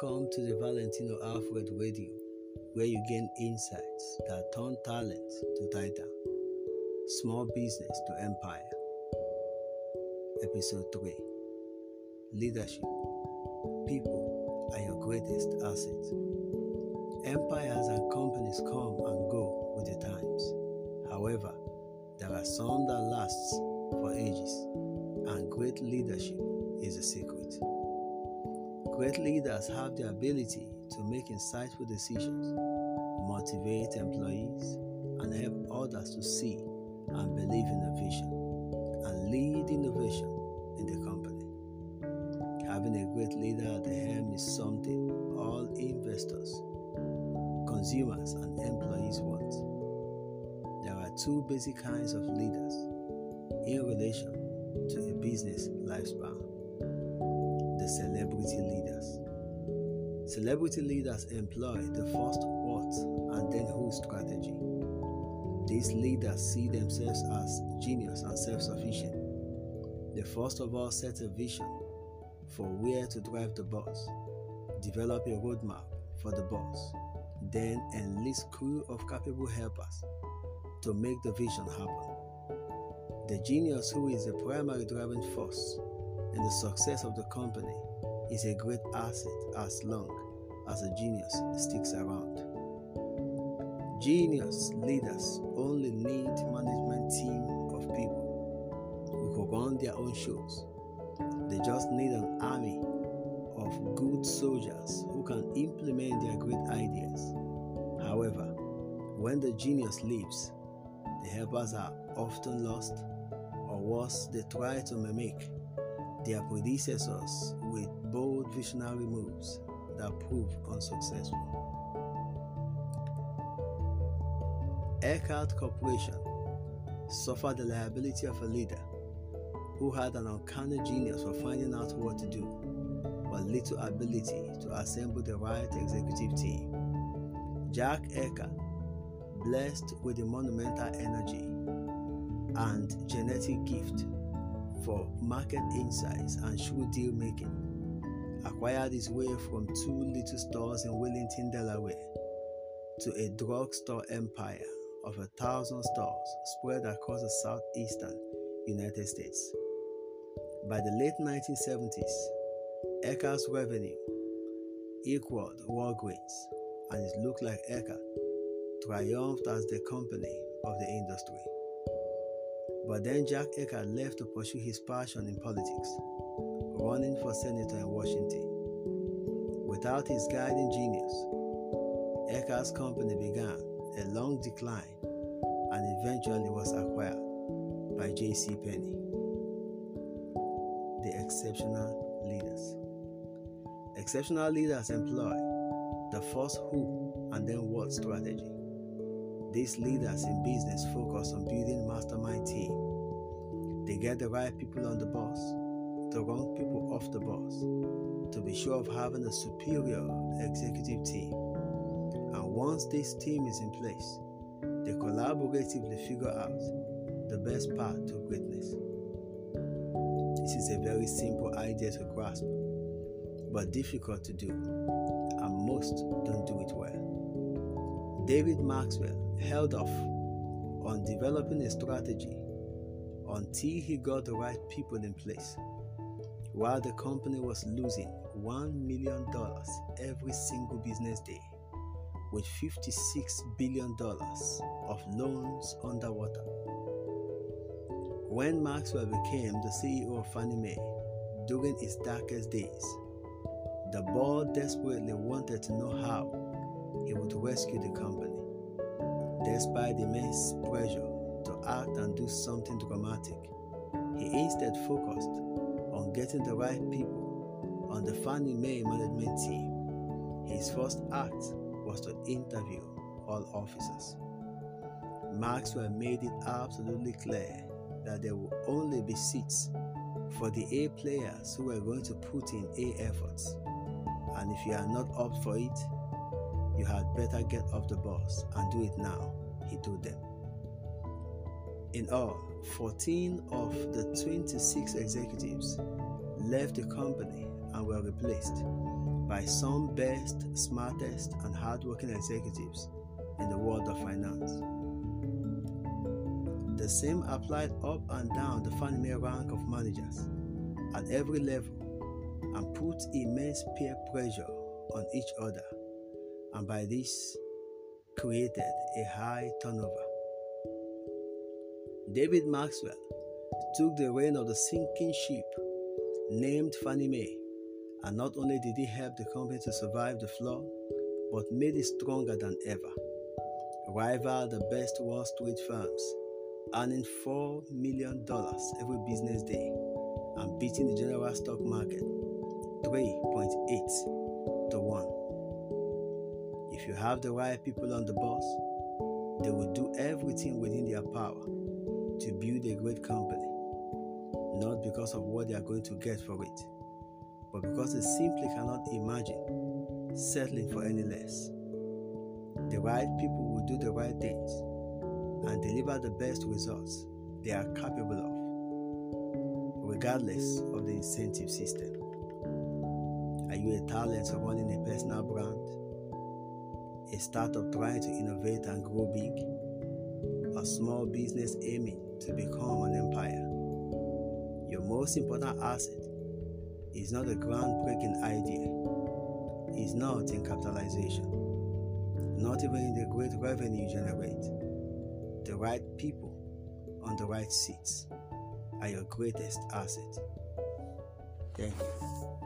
Welcome to the Valentino Alfred Radio, where you gain insights that turn talent to title, small business to empire. Episode 3 Leadership People are your greatest asset. Empires and companies come and go with the times. However, there are some that last for ages, and great leadership is a secret. Great leaders have the ability to make insightful decisions, motivate employees, and help others to see and believe in a vision and lead innovation in the company. Having a great leader at the helm is something all investors, consumers, and employees want. There are two basic kinds of leaders in relation to a business lifespan celebrity leaders. Celebrity leaders employ the first what and then who strategy. These leaders see themselves as genius and self sufficient. They first of all set a vision for where to drive the bus, develop a roadmap for the bus, then enlist crew of capable helpers to make the vision happen. The genius who is the primary driving force in the success of the company is a great asset as long as a genius sticks around. Genius leaders only need a management team of people who can run their own shows. They just need an army of good soldiers who can implement their great ideas. However, when the genius leaves, the helpers are often lost, or worse, they try to mimic their predecessors with bold visionary moves that proved unsuccessful. Eckerd Corporation suffered the liability of a leader who had an uncanny genius for finding out what to do, but little ability to assemble the right executive team. Jack Eckerd, blessed with a monumental energy and genetic gift for market insights and shrewd deal making, acquired his way from two little stores in Wellington, Delaware, to a drugstore empire of a thousand stores spread across the southeastern United States. By the late 1970s, Eckerd's revenue equaled Walgreens, and it looked like Eckerd triumphed as the company of the industry. But then Jack Eckerd left to pursue his passion in politics, running for senator in Washington. Without his guiding genius, Eckerd's company began a long decline and eventually was acquired by J.C. Penney. The exceptional leaders. Exceptional leaders employ the first who and then what strategy. These leaders in business focus on building mastermind team. They get the right people on the bus, the wrong people off the bus, to be sure of having a superior executive team. And once this team is in place, they collaboratively figure out the best path to greatness. This is a very simple idea to grasp, but difficult to do, and most don't do it well. David Maxwell held off on developing a strategy until he got the right people in place. While the company was losing $1 million every single business day, with $56 billion of loans underwater. When Maxwell became the CEO of Fannie Mae during its darkest days, the board desperately wanted to know how he would rescue the company. Despite the immense pressure to act and do something dramatic, he instead focused getting the right people on the Fannie Mae management team. His first act was to interview all officers. Maxwell made it absolutely clear that there would only be seats for the A players who were going to put in A efforts. And if you are not up for it, you had better get off the bus and do it now, he told them. In all, 14 of the 26 executives left the company and were replaced by some best, smartest, and hardworking executives in the world of finance. The same applied up and down the Fannie rank of managers at every level and put immense peer pressure on each other, and by this created a high turnover. David Maxwell took the reign of the sinking ship named Fannie Mae, and not only did he help the company to survive the flood, but made it stronger than ever. Rival the best Wall Street firms, earning $4 million every business day and beating the general stock market 3.8 to 1. If you have the right people on the bus, they will do everything within their power to build a great company, not because of what they are going to get for it, but because they simply cannot imagine settling for any less. The right people will do the right things and deliver the best results they are capable of, regardless of the incentive system. Are you a talent running a personal brand? A startup trying to innovate and grow big? A small business aiming to become an empire? Your most important asset is not a groundbreaking idea, is not in capitalization, not even in the great revenue you generate. The right people on the right seats are your greatest asset. Thank you.